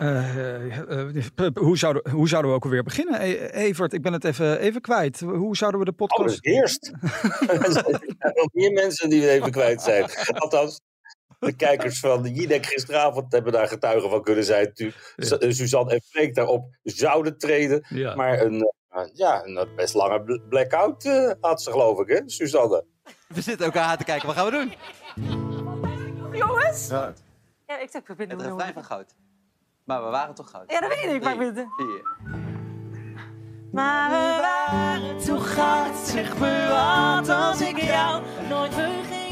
Uh, uh, hoe, zouden, hoe zouden we ook alweer beginnen? E Evert, ik ben het even, even kwijt. Hoe zouden we de podcast... Alles eerst. er zijn nog meer mensen die we even kwijt zijn. Althans, de kijkers van de Jinek gisteravond hebben daar getuigen van kunnen zijn. Ja. Suzanne en Freek daarop zouden treden. Ja. Maar een, ja, een best lange blackout uh, had ze geloof ik, hè, Suzanne? We zitten elkaar aan te kijken. Wat gaan we doen? Jongens? Ja, ja ik zeg, we vinden het refrein van goud. Maar we waren toch goud? Ja, dat weet ik. Maar ben... Vier. Maar we waren toch goud, zeg me wat als ik jou nooit vergeten kan.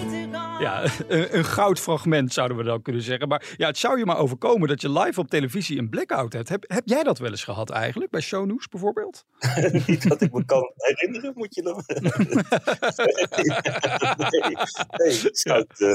Ja, een, een goudfragment zouden we dan kunnen zeggen. Maar ja, het zou je maar overkomen dat je live op televisie een blackout hebt. Heb, heb jij dat wel eens gehad eigenlijk, bij shownews bijvoorbeeld? Niet dat ik me kan herinneren, moet je dan... nee, nee, ik zou het, uh,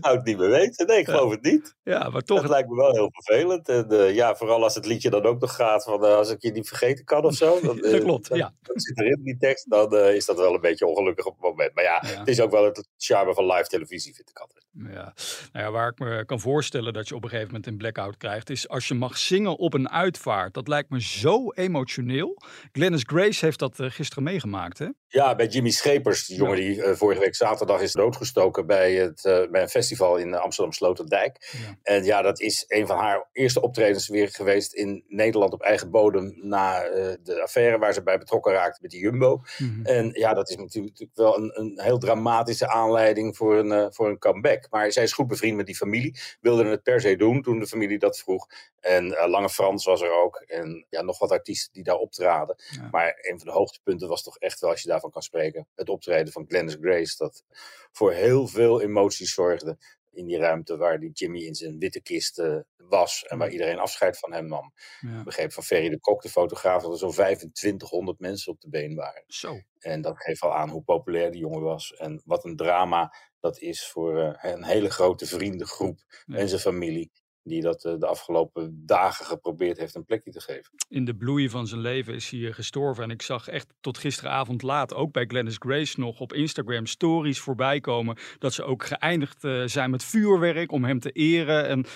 zou het niet meer weten. Nee, ik geloof het niet. Ja, maar toch... Dat lijkt me wel heel vervelend. En uh, ja, vooral als het liedje dan ook nog gaat van uh, als ik je niet vergeten kan of zo. Dan, dat klopt, dan, ja. Dat zit erin, die tekst. Dan is dat wel een beetje ongelukkig op het moment. Maar ja, ja, het is ook wel het charme van live televisie, easy fit de katten. Ja. Nou ja, waar ik me kan voorstellen dat je op een gegeven moment een blackout krijgt, is als je mag zingen op een uitvaart. Dat lijkt me zo emotioneel. Glennis Grace heeft dat uh, gisteren meegemaakt, hè? Ja, bij Jimmy Schepers, die jongen ja. die uh, vorige week zaterdag is doodgestoken bij, het, uh, bij een festival in Amsterdam Sloterdijk. Ja. En ja, dat is een van haar eerste optredens weer geweest in Nederland op eigen bodem na de affaire waar ze bij betrokken raakte met die Jumbo. Mm -hmm. En ja, dat is natuurlijk wel een, een heel dramatische aanleiding voor een, voor een comeback. Maar zij is goed bevriend met die familie. Wilde het per se doen toen de familie dat vroeg. En uh, Lange Frans was er ook. En ja, nog wat artiesten die daar optraden. Ja. Maar een van de hoogtepunten was toch echt wel, als je daarvan kan spreken, het optreden van Glennis Grace. Dat voor heel veel emoties zorgde in die ruimte waar die Jimmy in zijn witte kist uh, was. En waar iedereen afscheid van hem nam. Ja. Ik begreep van Ferry de Kok, de fotograaf, dat er zo'n 2500 mensen op de been waren. Zo. En dat geeft al aan hoe populair die jongen was. En wat een drama dat is voor uh, een hele grote vriendengroep ja. en zijn familie. Die dat uh, de afgelopen dagen geprobeerd heeft een plekje te geven. In de bloei van zijn leven is hij gestorven. En ik zag echt tot gisteravond laat, ook bij Glennis Grace nog op Instagram stories voorbij komen. Dat ze ook geëindigd zijn met vuurwerk om hem te eren. En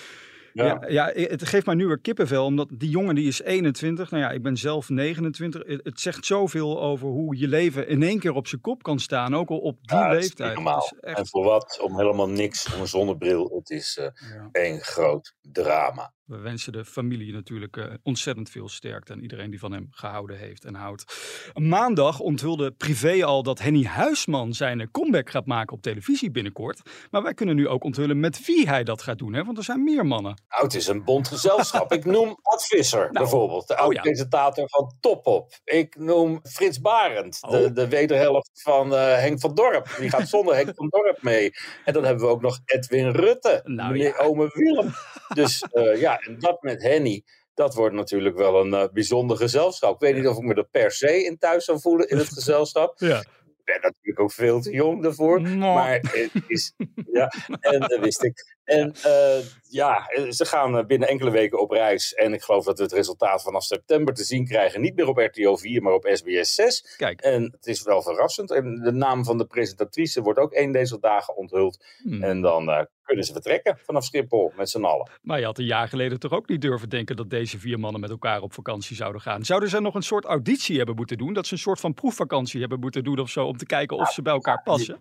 ja. Ja, ja, het geeft mij nu weer kippenvel, omdat die jongen die is 21. Nou ja, ik ben zelf 29. Het, het zegt zoveel over hoe je leven in één keer op zijn kop kan staan, ook al op die ja, leeftijd. Echt... En voor wat? Om helemaal niks, om een zonnebril. Het is uh, één groot drama. We wensen de familie natuurlijk uh, ontzettend veel sterkte en iedereen die van hem gehouden heeft en houdt. Maandag onthulde Privé al dat Henny Huisman zijn comeback gaat maken op televisie binnenkort. Maar wij kunnen nu ook onthullen met wie hij dat gaat doen, hè? want er zijn meer mannen. Nou, het is een bond gezelschap. Ik noem Ad Visser nou, bijvoorbeeld, de oud-presentator oh, ja. van Top Op. Ik noem Frits Barend, oh. de, de wederhelft van uh, Henk van Dorp. Die gaat zonder Henk van Dorp mee. En dan hebben we ook nog Edwin Rutte, nou, meneer ja. Ome Willem. Dus uh, ja, en dat met Henny, dat wordt natuurlijk wel een uh, bijzonder gezelschap. Ik weet niet of ik me er per se in thuis zou voelen in het gezelschap. Ja. Ik ben natuurlijk ook veel te jong daarvoor. No. Maar het is. Ja, en dat wist ik. En uh, ja, ze gaan binnen enkele weken op reis. En ik geloof dat we het resultaat vanaf september te zien krijgen. Niet meer op RTO 4, maar op SBS 6. Kijk. En het is wel verrassend. En de naam van de presentatrice wordt ook een deze dagen onthuld. Hmm. En dan uh, kunnen ze vertrekken vanaf Schiphol met z'n allen. Maar je had een jaar geleden toch ook niet durven denken dat deze vier mannen met elkaar op vakantie zouden gaan. Zouden ze nog een soort auditie hebben moeten doen? Dat ze een soort van proefvakantie hebben moeten doen of zo om te kijken of ze bij elkaar passen?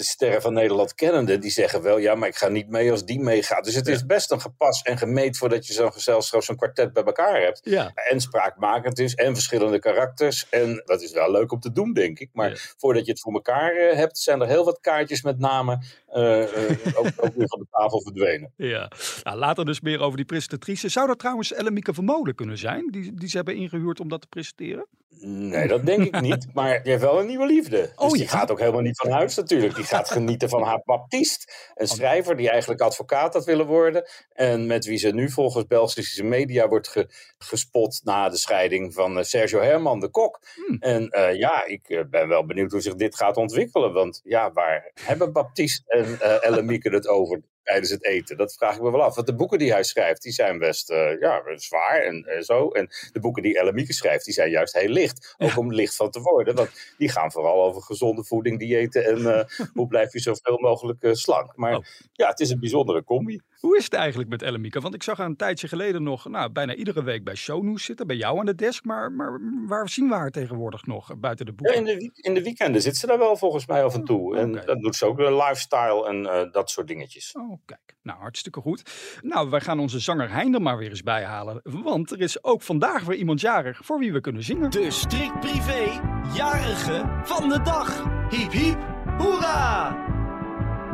De sterren van Nederland kennende, die zeggen wel, ja, maar ik ga niet mee als die meegaat. Dus het ja. is best een gepas en gemeet voordat je zo'n gezelschap, zo'n kwartet bij elkaar hebt. Ja. En spraakmakend is en verschillende karakters. En dat is wel leuk om te doen, denk ik. Maar ja. voordat je het voor elkaar uh, hebt, zijn er heel wat kaartjes met namen uh, uh, ook, ook, weer van de tafel verdwenen. Ja, nou, later dus meer over die presentatrice. Zou dat trouwens Ellemieke Vermolen kunnen zijn, die, die ze hebben ingehuurd om dat te presenteren? Nee, dat denk ik niet. Maar die heeft wel een nieuwe liefde. Oh, dus die ja? gaat ook helemaal niet van huis natuurlijk. Die gaat genieten van haar Baptiste. Een schrijver die eigenlijk advocaat had willen worden. En met wie ze nu volgens Belgische media wordt ge- gespot na de scheiding van eh, Sergio Herman, de kok. Hmm. En eh, ja, ik eh, ben wel benieuwd hoe zich dit gaat ontwikkelen. Want ja, waar hebben Baptiste en eh Elle Mieke het over? Tijdens het eten. Dat vraag ik me wel af. Want de boeken die hij schrijft, die zijn best eh, ja, zwaar en zo. En de boeken die Elle Mieke schrijft, die zijn juist heel licht. Ook om licht van te worden. Want die gaan vooral over gezonde voeding, diëten en eh, hoe blijf je zoveel mogelijk eh, slank. Maar Oh. ja, het is een bijzondere combi. Hoe is het eigenlijk met Ellemieke? Want ik zag haar een tijdje geleden nog nou, bijna iedere week bij Shownews zitten. Bij jou aan de desk. Maar, maar waar zien we haar tegenwoordig nog? eh, Buiten de Ja, boeken. in, de, in de weekenden zit ze daar wel volgens mij af en toe. En oké. dan doet ze ook een lifestyle en eh, dat soort dingetjes. Oh, kijk. Nou, hartstikke goed. Nou, wij gaan onze zanger Hein er maar weer eens bij halen. Want er is ook vandaag weer iemand jarig voor wie we kunnen zingen. De strikt privé jarige van de dag. Hiep hiep, hoera!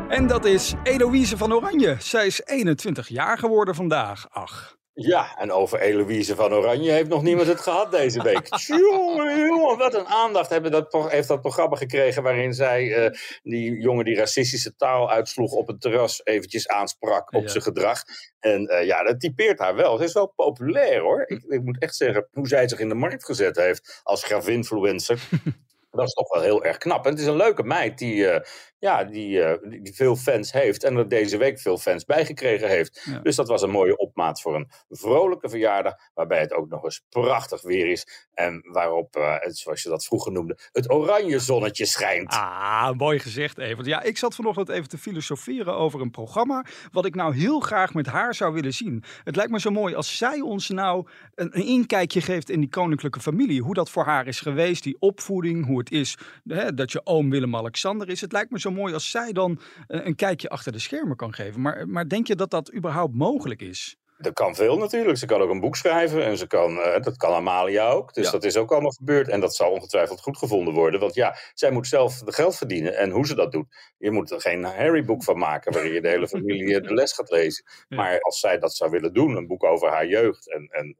En dat is Eloïse van Oranje. Zij is 21 jaar geworden vandaag. Ach. Ja, en over Eloïse van Oranje heeft nog niemand het gehad deze week. jongen, jongen, wat een aandacht hebben dat, heeft dat programma gekregen waarin zij eh, die jongen die racistische taal uitsloeg op het terras eventjes aansprak op Ja. zijn gedrag. En eh, ja, dat typeert haar wel. Ze is wel populair hoor. Ik, ik moet echt zeggen, hoe zij zich in de markt gezet heeft als gravinfluencer. Dat is toch wel heel erg knap. En het is een leuke meid die, eh, ja, die, eh, die die veel fans heeft. En er deze week veel fans bijgekregen heeft. Ja. Dus dat was een mooie opmaat voor een vrolijke verjaardag. Waarbij het ook nog eens prachtig weer is. En waarop, eh, zoals je dat vroeger noemde, het oranje zonnetje schijnt. Ah, mooi gezegd, Evert. Ja, ik zat vanochtend even te filosoferen over een programma. wat ik nou heel graag met haar zou willen zien. Het lijkt me zo mooi als zij ons nou een, een inkijkje geeft in die koninklijke familie. Hoe dat voor haar is geweest, die opvoeding, hoe het is hè, dat je oom Willem-Alexander is. Het lijkt me zo mooi als zij dan eh, een kijkje achter de schermen kan geven. Maar, maar denk je dat dat überhaupt mogelijk is? Dat kan veel natuurlijk. Ze kan ook een boek schrijven. En ze kan, eh, dat kan Amalia ook. Dus Ja. dat is ook allemaal gebeurd. En dat zal ongetwijfeld goed gevonden worden. Want ja, zij moet zelf de geld verdienen. En hoe ze dat doet. Je moet er geen Harry-boek van maken. waarin je de hele familie eh, de les gaat lezen. Ja. Maar als zij dat zou willen doen. Een boek over haar jeugd. En, en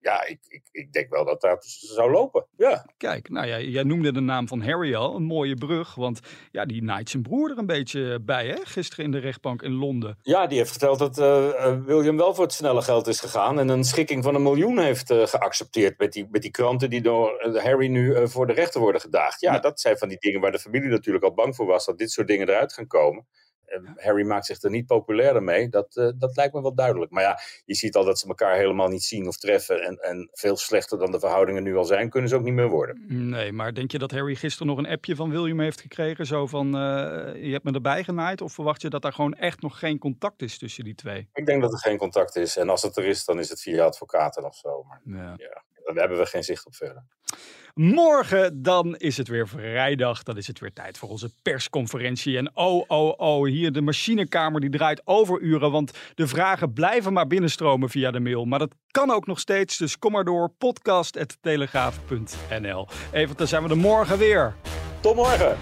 ja, ik, ik, ik denk wel dat dat zou lopen. Ja. Kijk, nou ja, jij noemde de naam van Harry al, een mooie brug. Want ja, die naait zijn broer er een beetje bij, hè? Gisteren in de rechtbank in Londen. Ja, die heeft verteld dat eh, eh, William wel voor het snelle geld is gegaan. En een schikking van een miljoen heeft eh, geaccepteerd. Met die, met die kranten die door Harry nu voor de rechter worden gedaagd. Ja, Ja. dat zijn van die dingen waar de familie natuurlijk al bang voor was. Dat dit soort dingen eruit gaan komen. Eh, Harry maakt zich er niet populairder mee. Dat, eh, dat lijkt me wel duidelijk. Maar ja, je ziet al dat ze elkaar helemaal niet zien of treffen. En, en veel slechter dan de verhoudingen nu al zijn, kunnen ze ook niet meer worden. Nee, maar denk je dat Harry gisteren nog een appje van William heeft gekregen? Zo van, eh, je hebt me erbij genaaid? Of verwacht je dat daar gewoon echt nog geen contact is tussen die twee? Ik denk dat er geen contact is. En als het er is, dan is het via advocaten of zo. Maar Ja. ja, daar hebben we geen zicht op verder. Morgen dan is het weer vrijdag. Dan is het weer tijd voor onze persconferentie. En oh, oh, oh, hier de machinekamer die draait overuren. Want de vragen blijven maar binnenstromen via de mail. Maar dat kan ook nog steeds. Dus kom maar door. podcast.telegraaf.nl Even, dan zijn we er morgen weer. Tot morgen!